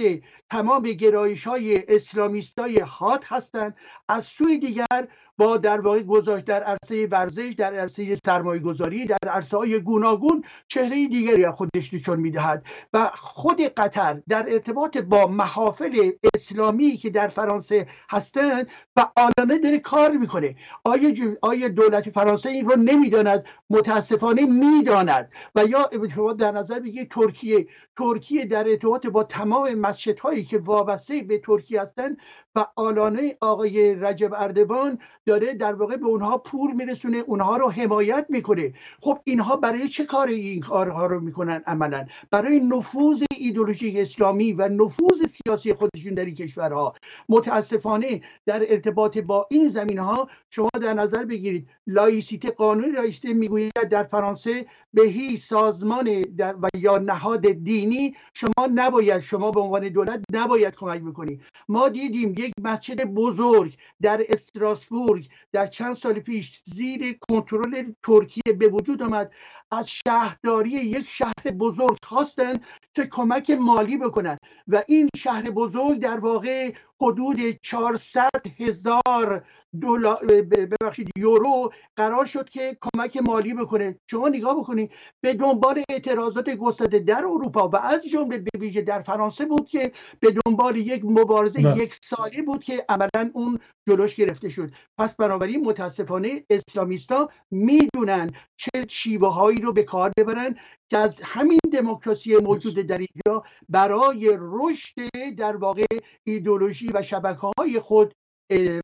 تمام گرایش های اسلامیست های هستند از سوی دیگر با در واقع گذاشت در عرصه ورزش در عرصه سرمایه گذاری در عرصه های گوناگون چهره دیگری از خودش نشان می‌دهد و خود قطر در ارتباط با محافل اسلامی که در فرانسه هستند فعالانه داره کار می‌کنه. آیا, آیا دولت فرانسه این رو نمی‌داند؟ متاسفانه می‌داند. و یا در نظر بگیرید ترکیه ترکیه در ارتباط با تمام مسجدهایی که وابسته به ترکیه هستند فعالانه آقای رجب اردوان داره در واقع به اونها پول میرسونه اونها رو حمایت می‌کنه. خب اینها برای چه کار این کارها رو می‌کنن عملا؟ برای نفوذ ایدولوژی اسلامی و نفوذ سیاسی خودشون در این کشورها. متاسفانه در ارتباط با این زمین ها شما در نظر بگیرید لایسیته قانون لایسیته می‌گوید در فرانسه به هیچ سازمان در و یا نهاد دینی شما نباید شما به عنوان دولت نباید کمک بکنید ما دیدیم یک مسجد بزرگ در استراسبورگ در چند سال پیش زیر کنترل ترکیه به وجود آمد. از شهرداری یک شهر بزرگ خواستن که کمک مالی بکنن و این شهر بزرگ در واقع حدود 400 هزار دلار ببخشید یورو قرار شد که کمک مالی بکنه شما نگاه بکنید به دنبال اعتراضات گسترده در اروپا و از جمله به ویژه در فرانسه بود که به دنبال یک مبارزه بله. یک سالی بود که عملا اون جلوش گرفته شد پس بنابراین متاسفانه اسلامیستا می‌دونن چه شیوه هایی رو به کار ببرن که از همین دموکراسی موجود در اینجا برای رشد در واقع ایدولوژی و شبکه های خود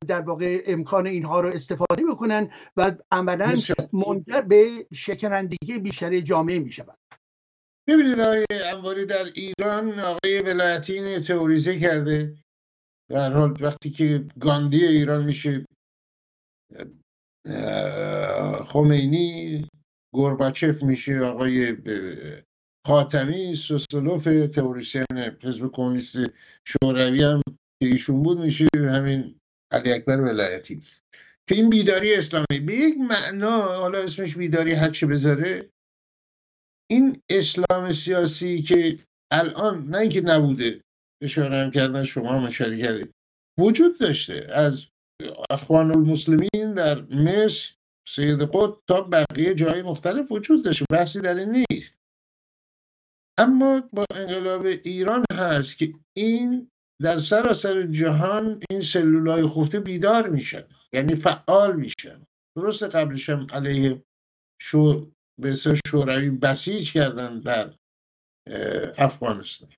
در واقع امکان اینها رو استفاده بکنن و عملا منجر به شکنندگی بیشتر جامعه می شود ببینید آقای انواری در ایران آقای ولایتی تئوریزه کرده. در حال وقتی که گاندی ایران میشه خمینی گرباچف میشه آقای خاتمی سوسلوف تئوریسین حزب کمونیست شوروی هم که ایشون بود میشه همین علی اکبر ولایتی. که این بیداری اسلامی به یک معنا حالا اسمش بیداری هرچی بذاره این اسلام سیاسی که الان نه اینکه نبوده اشاره هم کردن شما هم اشاره وجود داشته. از اخوان المسلمین در مصر سید قد تا بقیه جای مختلف وجود داشته بحثی در این نیست. اما با انقلاب ایران هست که این در سراسر جهان این سلولای خفته بیدار میشن. یعنی فعال میشن. درست قبلش هم علیه شو به شوروی بسیج کردن در افغانستان.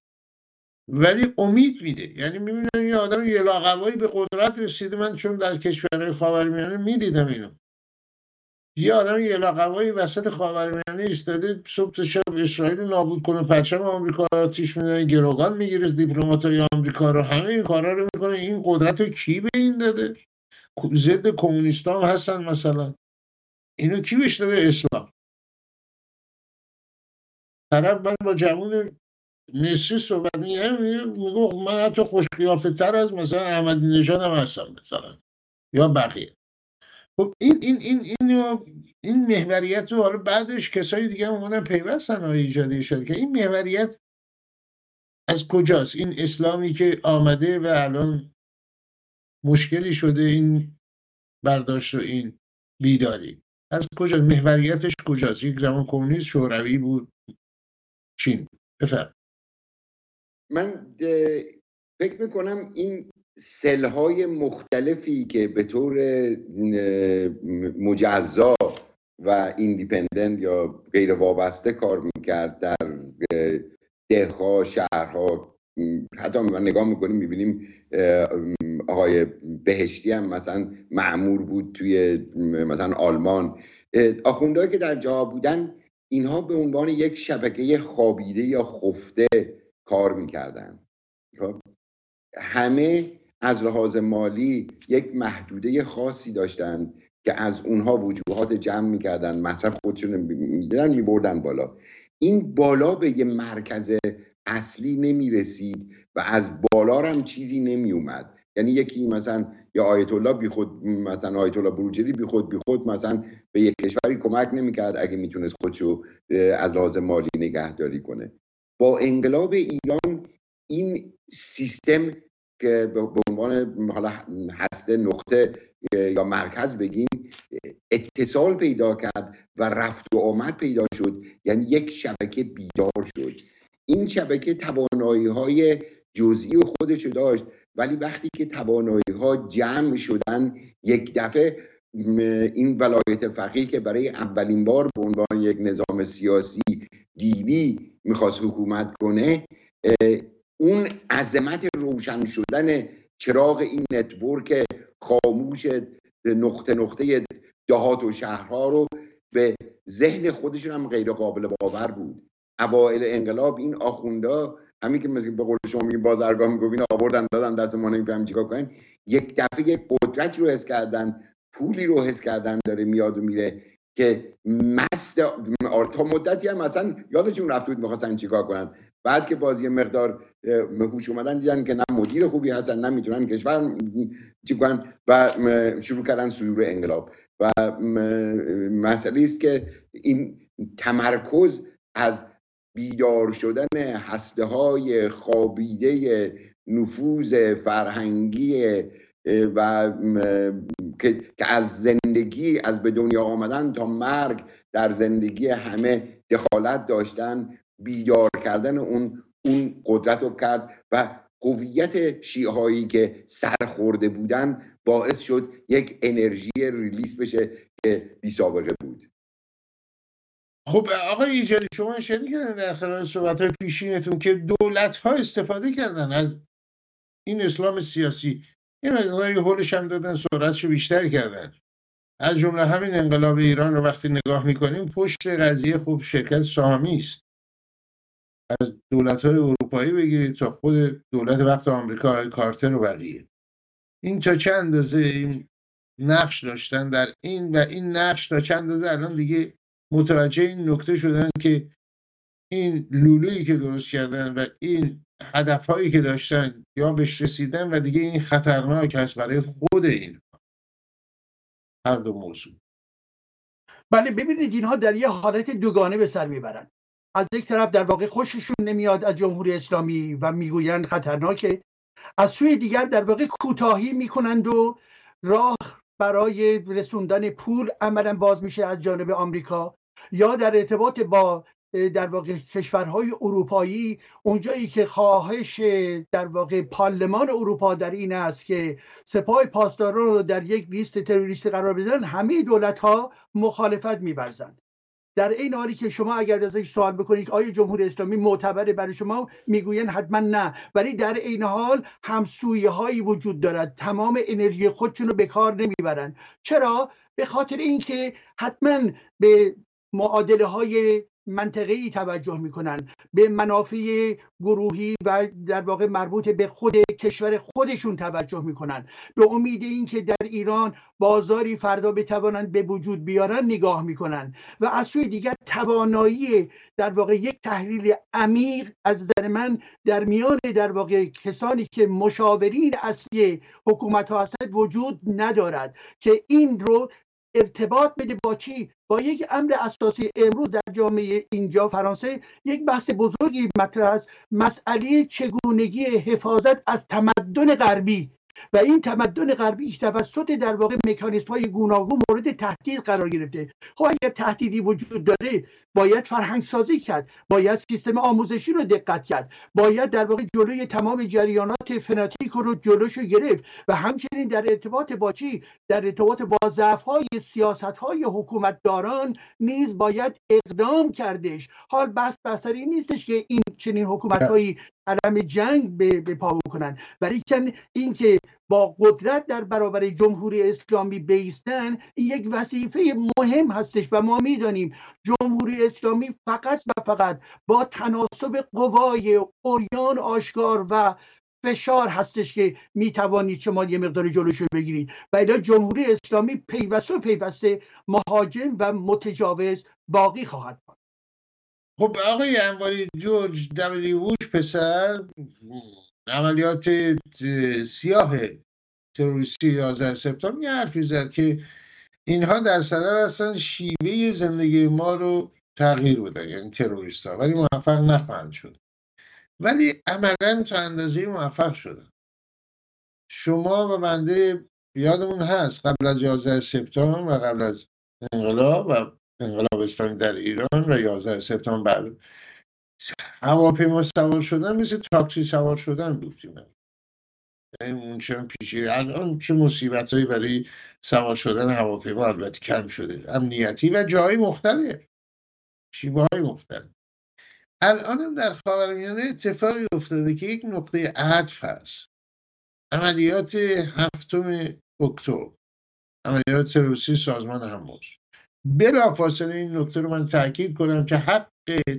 ولی امید میده. یعنی می‌بینم یه آدم یه لاقوایی به قدرت رسیده. من چون در کشورهای خاورمیانه می‌دیدم اینو. یه آدم یه لاقوایی وسط خاورمیانه ایستاده صبح تا شب اسرائیل نابود کنه پرچم آمریکا آتیش میدن گروگان می‌گیره دیپلماتای آمریکا رو همه این کارا رو می‌کنه. این قدرت رو کی به این داده؟ ضد کمونیستان هستن مثلا. اینو کی بهش داده اسلام. طرف من با جوون مصری صحبت میگه من حتی خوش تر از مثلا احمدی نژاد هم هستم مثلا یا بقیه. خب این این این اینو این محوریت رو حالا بعدش کسایی دیگه اومدن پیوستن های ایجادی که این محوریت از کجاست؟ این اسلامی که آمده و الان مشکلی شده این برداشت و این بیداری. از کجا محوریتش کجاست؟ یک زمان کمونیست شوروی بود. چین. بفرم من فکر می‌کنم این سلهای مختلفی که به طور مجزا و ایندیپندنت یا غیر وابسته کار می‌کرد در دهها شهرها. حتی من نگاه می‌کنیم می‌بینیم آقای بهشتی هم مثلا معمور بود توی مثلا آلمان. آخوندهایی که در جا بودن اینها به عنوان یک شبکه خوابیده یا خفته کار می‌کردن. خب، همه از لحاظ مالی یک محدوده خاصی داشتن که از اونها وجوهات جمع می‌کردن مصرف خودشون میدن میبردن بالا. این بالا به یه مرکز اصلی نمی‌رسید و از بالا هم چیزی نمیومد یعنی یکی مثلا یا آیت الله بی خود مثلا آیت الله بروجردی بی خود بی خود مثلا به یک کشوری کمک نمی‌کرد اگه می‌تونست خودشو از لحاظ مالی نگهداری کنه. با انقلاب ایران این سیستم که به عنوان حالا هسته نقطه یا مرکز بگیم اتصال پیدا کرد و رفت و آمد پیدا شد. یعنی یک شبکه بیدار شد. این شبکه توانایی های جزئی خودش داشت. ولی وقتی که توانایی ها جمع شدن یک دفعه این ولایت فقیه که برای اولین بار به عنوان یک نظام سیاسی دینی می‌خواست حکومت کنه اون عظمت روشن شدن چراغ این نتورک خاموش نقطه نقطه دهات و شهرها رو به ذهن خودشون هم غیر قابل باور بود. اوائل انقلاب این آخوندا همین که مثل به قول شما میگین بازرگاه می‌گوین آوردن دادن دست ما نمیفهم چیکار کنن. یک دفعه یک قدرتی رو حس کردن پولی رو حس کردن داره میاد و میره که مست تا مدتی هم مثلا یادشون رفت بود می‌خواستن چیکار کنن. بعد که بازی مقدار هوش اومدن دیدن که نه مدیر خوبی هستن نه می‌تونن کشور چی و شروع کردن سیور انقلاب. و مسئله است که این تمرکز از بیدار شدن هسته های خوابیده نفوذ فرهنگی و که از زندگی از به دنیا آمدن تا مرگ در زندگی همه دخالت داشتن. بیدار کردن اون اون قدرت رو کرد و قویت شیعه که سرخورده بودن باعث شد یک انرژی ریلیس بشه که بی سابقه بود. خب آقای ایجادی شما شنید کردن در خلال صحبت های پیشینتون که دولت ها استفاده کردن از این اسلام سیاسی. یه مقداری هولش هم دادن سرعتش بیشتر کردن. از جمله همین انقلاب ایران رو وقتی نگاه می‌کنیم پشت قضیه خوب شرکت سامی است. از دولت های اروپایی بگیرید تا خود دولت وقت آمریکا کارتر و بقیه. این تا چند اندازه این نقش داشتن در این و این نقش تا چند اندازه الان دیگه متوجه این نکته شدن که این لولویی که درست کردن و این هدفهایی که داشتن یا بهش رسیدن و دیگه این خطرناک هست برای خود این هر دو موضوع. بله ببینید اینها در یه حالت دوگانه به سر می‌برن. از یک طرف در واقع خوششون نمیاد از جمهوری اسلامی و می‌گویند خطرناکه. از سوی دیگر در واقع کوتاهی می‌کنند و راه برای رسوندن پول عملا باز میشه از جانب آمریکا. یا در ارتباط با در واقع کشورهای اروپایی اونجایی که خواهش در واقع پارلمان اروپا در این است که سپاه پاسداران رو در یک لیست تروریستی قرار بدن همه دولت ها مخالفت میورزند. در این حالی که شما اگر ازش سوال بکنید آیا جمهوری اسلامی معتبره برای شما؟ می‌گوین حتما نه. ولی در این حال همسویی هایی وجود دارد. تمام انرژی خودشون رو به کار نمی‌برند. چرا؟ به خاطر اینکه حتما به معادله های منطقه توجه می‌کنن. به منافع گروهی و در واقع مربوط به خود کشور خودشون توجه می‌کنن. به امید اینکه در ایران بازاری فردا بتوانند به وجود بیارن نگاه می‌کنن. و از سوی دیگر توانایی در واقع یک تحلیل عمیق از نظر من در میان در واقع کسانی که مشاورین اصلی حکومت ها هستند وجود ندارد. که این رو ارتباط بده با چی؟ با یک امر اساسی. امروز در جامعه اینجا فرانسه یک بحث بزرگی مطرح است. مسئله چگونگی حفاظت از تمدن غربی. و این تمدن غربی توسط در واقع مکانیسم های گوناگون مورد تهدید قرار گرفته. خب اگر تهدیدی وجود داره باید فرهنگ سازی کرد باید سیستم آموزشی رو دقت کرد باید در واقع جلوی تمام جریانات فناتیک رو جلوشو گرفت و همچنین در ارتباط با چی؟ در ارتباط با ضعف های سیاست های حکومتداران نیز باید اقدام کردش. حال بس بسری نیستش که این چنین حکومت هایی علم جنگ به, پا بکنن. ولی اینکه با قدرت در برابر جمهوری اسلامی بیستن یک وظیفه مهم هستش و ما می‌دانیم جمهوری اسلامی فقط و فقط با تناسب قوای اوریان آشکار و فشار هستش که می‌توانید شما یه مقدار جلوشو بگیرید. و الا جمهوری اسلامی پیوسته پیوسته مهاجم و متجاوز باقی خواهد بود خب آقای انواری جورج دبلیوش پسر عملیات سیاه تروریستی 11 سپتامبر یه حرفی زد که اینها در صدر هستن شیوه زندگی ما رو تغییر بده یعنی تروریست ها ولی موفق نخواهند شد. ولی عملا تا اندازه موفق شدن. شما و بنده یادمون هست قبل از 11 سپتامبر و قبل از انقلاب و انقلاب اسلامی در ایران و 11 سپتامبر. بعد هواپیما سوار شدن مثل تاکسی سوار شدن بود اون چه پیشی الان چه مصیبت هایی برای سوار شدن هواپیما البته کم شده. امنیتی و جای مختلف شیبه های مختلف الان هم در خاورمیانه اتفاقی افتاده که یک نقطه عطف هست. عملیات هفتم اکتبر. عملیات روسی سازمان حماس. بلا فاصله این نکته رو من تاکید کنم که حق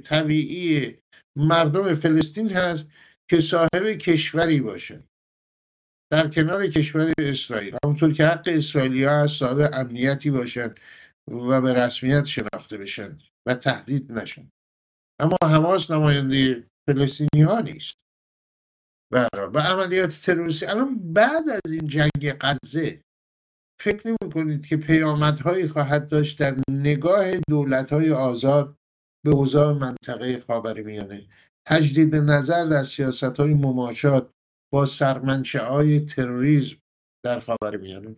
طبیعی مردم فلسطین هست که صاحب کشوری باشه در کنار کشور اسرائیل. همونطور که حق اسرائیلی ها از صاحب امنیتی باشن و به رسمیت شناخته بشن و تهدید نشن. اما حماس نماینده فلسطینی ها نیست. و, و عملیات تروریستی. الان بعد از این جنگ غزه فکر نمی کنید که پیامدهایی خواهد داشت در نگاه دولت های آزاد به اوضاع منطقه خاورمیانه. تجدید نظر در سیاست های مماشات با سرمنشه های تروریسم در خاورمیانه.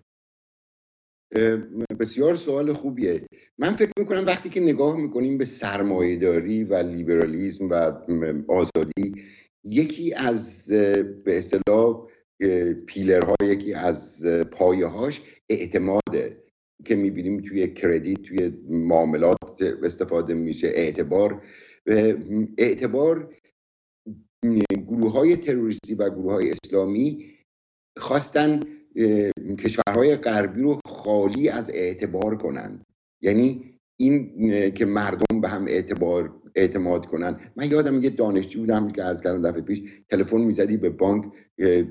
بسیار سوال خوبیه. من فکر می‌کنم وقتی که نگاه می‌کنیم به سرمایهداری و لیبرالیزم و آزادی یکی از به اصطلاح پیلرها یکی از پایه هاش اعتماده که می‌بینیم توی کردیت توی معاملات استفاده میشه اعتبار. اعتبار گروه های تروریستی و گروه های اسلامی خواستن کشورهای غربی رو خالی از اعتبار کنن. یعنی این که مردم به هم اعتبار اعتماد کنن. من یادم یه دانشجو بودم که عرض کردم دفعه پیش تلفن می‌زدی به بانک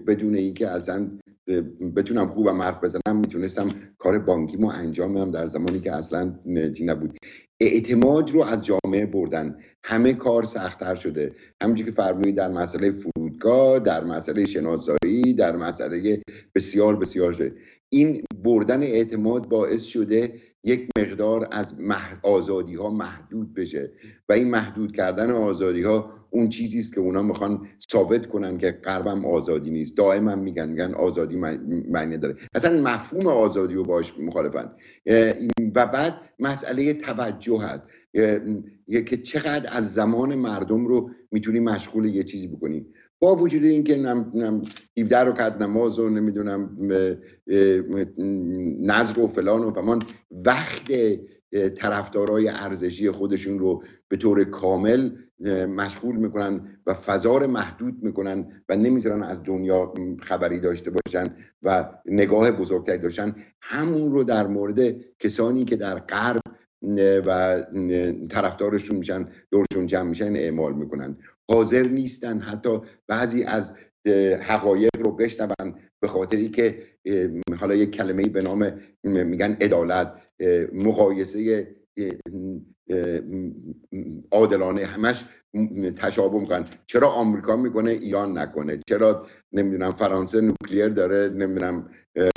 بدون اینکه اصلا بتونم خوبم حرف بزنم می‌تونستم کار بانکیمو انجام بدم در زمانی که اصلا نبود. اعتماد رو از جامعه بردن. همه کار سختتر شده. همونجور که فرمودید در مسئله فرودگاه در مسئله شناسایی در مسئله بسیار بسیار شده. این بردن اعتماد باعث شده یک مقدار از آزادی ها محدود بشه. و این محدود کردن آزادی ها اون چیزی است که اونا می‌خوان ثابت کنن که غربم آزادی نیست. دائما میگن میگن آزادی معنی داره. اصلا مفهوم آزادی رو باش مخالفن. و بعد مسئله توجه هست. که چقدر از زمان مردم رو می‌تونی مشغول یه چیزی بکنی. با وجود اینکه نم 17 رکعت نماز و نمی‌دونم نظر و فلان و فمان وقت طرفدارای ارزشی خودشون رو به طور کامل مشغول می‌کنن و فضا رو محدود می‌کنن و نمی‌ذارن از دنیا خبری داشته باشن و نگاه بزرگتری داشتن. همون رو در مورد کسانی که در غرب و طرفدارشون میشن دورشون جمع میشن اعمال می‌کنن. حاضر نیستن. حتی بعضی از حقایق رو بشنون به خاطری که حالا یک کلمه به نام میگن عدالت. مقایسه عادلانه همش تشابه می‌کنن. چرا آمریکا می‌کنه ایران نکنه. چرا نمی‌دونم فرانسه نوکلیر داره نمی‌دونم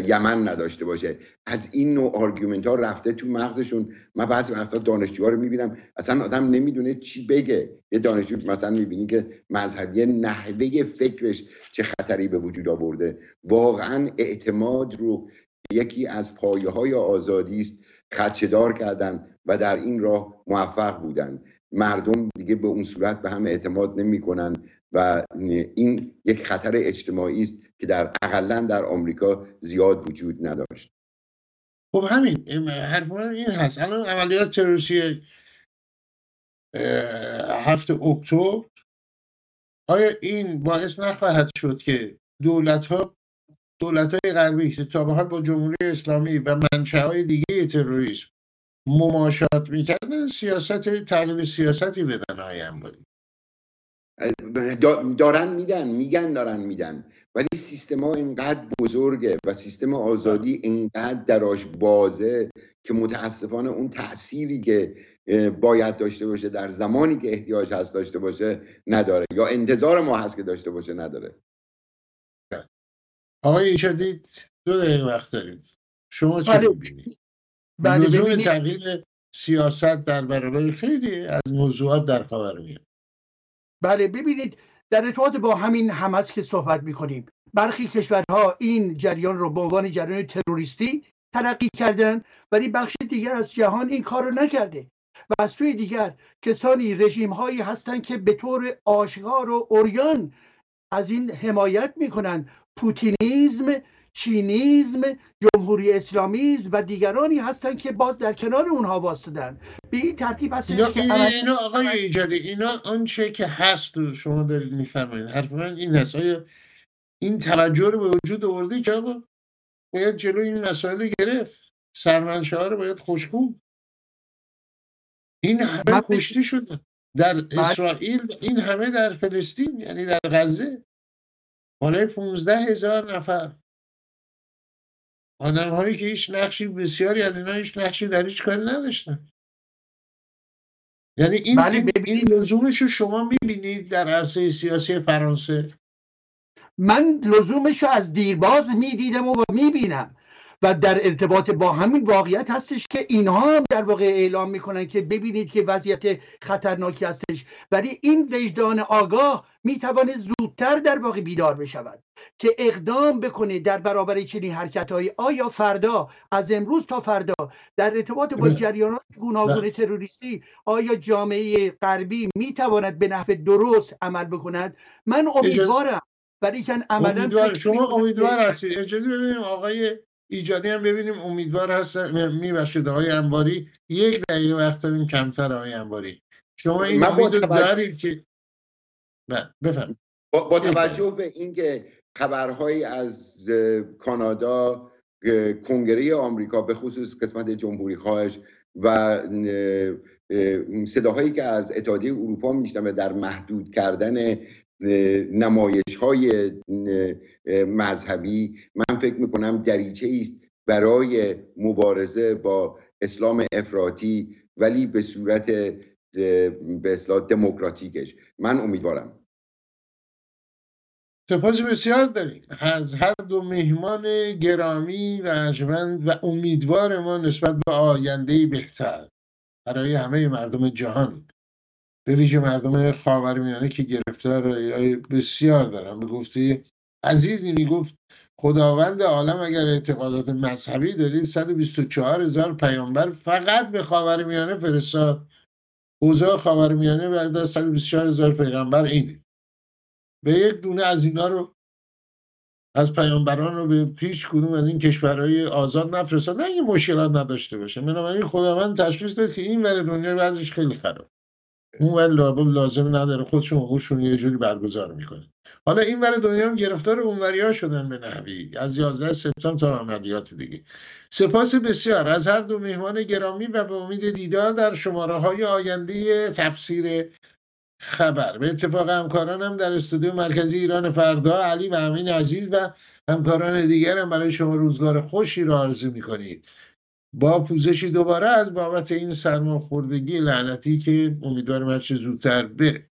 یمن نداشته باشه. از این نوع آرگومنت ها رفته تو مغزشون. من بعضی وقتا دانشجوها رو می‌بینم. اصلا آدم نمی‌دونه چی بگه. یه دانشجو مثلا می‌بینی که مذهبی نحوه فکرش چه خطری به وجود آورده. واقعا اعتماد رو یکی از پایه های آزادی است. خدشدار کردن و در این راه موفق بودن. مردم دیگه به اون صورت به هم اعتماد نمی‌کنن و این یک خطر اجتماعی است که در اقلا در آمریکا زیاد وجود نداشت. خب همین حرف این هست. الان عملیات تروریستی هفته اکتبر. آیا این باعث نخواهد شد که دولت ها دولت های غربی که تا با جمهوری اسلامی و منشه های دیگه تروریسم مماشات می‌کردن سیاست تغییر سیاستی بدن های انباری دارن میدن میگن دارن میدن. ولی سیستم ها اینقدر بزرگه و سیستم آزادی اینقدر دراش بازه که متاسفانه اون تأثیری که باید داشته باشه در زمانی که احتیاج هست داشته باشه نداره یا انتظار ما هست که داشته باشه نداره. آقای ایشادید دو دقیقه وقت داریم. شما چه بله. می‌بینید بله لزوم تغییر سیاست در برابر خیلی از موضوعات در خاورمیانه بله ببینید. در ارتباط با همین حماس که صحبت می‌کنیم. برخی کشورها این جریان رو به عنوان جریان تروریستی تلقی کردن ولی بخش دیگر از جهان این کار رو نکرده. و از سوی دیگر کسانی رژیم هایی هستند که به طور آشکار و اوریان از این حمایت می‌کنن. پوتینیزم چینیزم جمهوری اسلامیزم و دیگرانی هستند که باز در کنار اونها واسطدن به این ترتیب هست اینا, که اینا آقای ایجاده اینا آنچه که هست و شما دارید میفرمایید. حرف من این هست آیا این توجه رو به وجود آورده که آقا باید جلو این مسائل گرفت. سرمنشه ها رو باید خوشکون این همه کشته شده در اسرائیل این همه در فلسطین یعنی در غزه. بالای 15 هزار نفر. آدم هایی که هیچ نقشی بسیاری از اینا هیچ نقشی در هیچ کاری نداشتن. یعنی این, این لزومش رو شما می‌بینید در عرصه سیاسی فرانسه. من لزومش رو از دیرباز می‌دیدم و می‌بینم. و در ارتباط با همین واقعیت هستش که اینها هم در واقع اعلام می‌کنن که ببینید که وضعیت خطرناکی هستش. ولی این وجدان آگاه می‌توانه زودتر در واقع بیدار بشود که اقدام بکنه در برابر چنین حرکت های آیا فردا از امروز تا فردا در ارتباط با جریانات گوناگون تروریستی آیا جامعه غربی می‌تواند به نحو درست عمل بکند؟ من امیدوارم ولی کن عملا شما امیدوار هستید. اجازه ببینیم آقای ایجادی هم ببینیم. امیدوار هست میبخشید آقای انباری یک دقیقه وقت داریم. کمتر آقای انباری شما این امید دارید که بفهم با, با توجه به اینکه خبرهایی از کانادا کنگره آمریکا به خصوص قسمت جمهوری خواهش و صداهایی که از اتحادیه اروپا میشنوه در محدود کردن نمایش های مذهبی. من فکر می‌کنم دریچه است برای مبارزه با اسلام افراطی ولی به صورت به اصلاح دموکراتیکش. من امیدوارم. سپاس بسیار داریم. از هر دو مهمان گرامی و عجمند و امیدوار ما نسبت به آینده بهتر. برای همه مردم جهان. به ویژه مردم خاورمیانه که گرفتار بسیار دارن به گفته عزیزی می‌گفت خداوند عالم اگر اعتقادات مذهبی دارید 124 هزار پیامبر فقط به خاورمیانه فرستاد. اوضاع خاورمیانه بعد از 124 هزار پیغمبر اینه. به یک دونه از اینا رو از پیامبران رو به پیش کدوم از این کشورهای آزاد نفرستاد. نه این مشکلات نداشته باشه. بنابراین خداوند تشخیص داد که این ور دنیا وضعش خیلی خراب اون ور لازم نداره خودشون حقوقشون یه جوری برگزار می‌کنه. حالا این ور دنیا هم گرفتار اونوریا شدن به نحوی. از 11 سپتامبر تا عملیات دیگه. سپاس بسیار از هر دو مهمان گرامی و به امید دیدار در شماره های آینده تفسیر خبر. به اتفاق همکارانم در استودیو مرکزی ایران فردا علی و امین عزیز و همکاران دیگر هم برای شما روزگار خوشی را آرزو می‌کنید. با پوزشی دوباره از بابت این سرماخوردگی لعنتی که امیدوارم هرچه زودتر بره.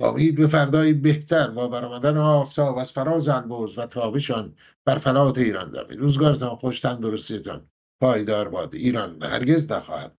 امید به فردایی بهتر با برآمدن آفتاب از فراز انبوز و تابشان بر فلات ایران زمین. روزگارتان خوش تندرستیتان پایدار باد. ایران هرگز نخواهد.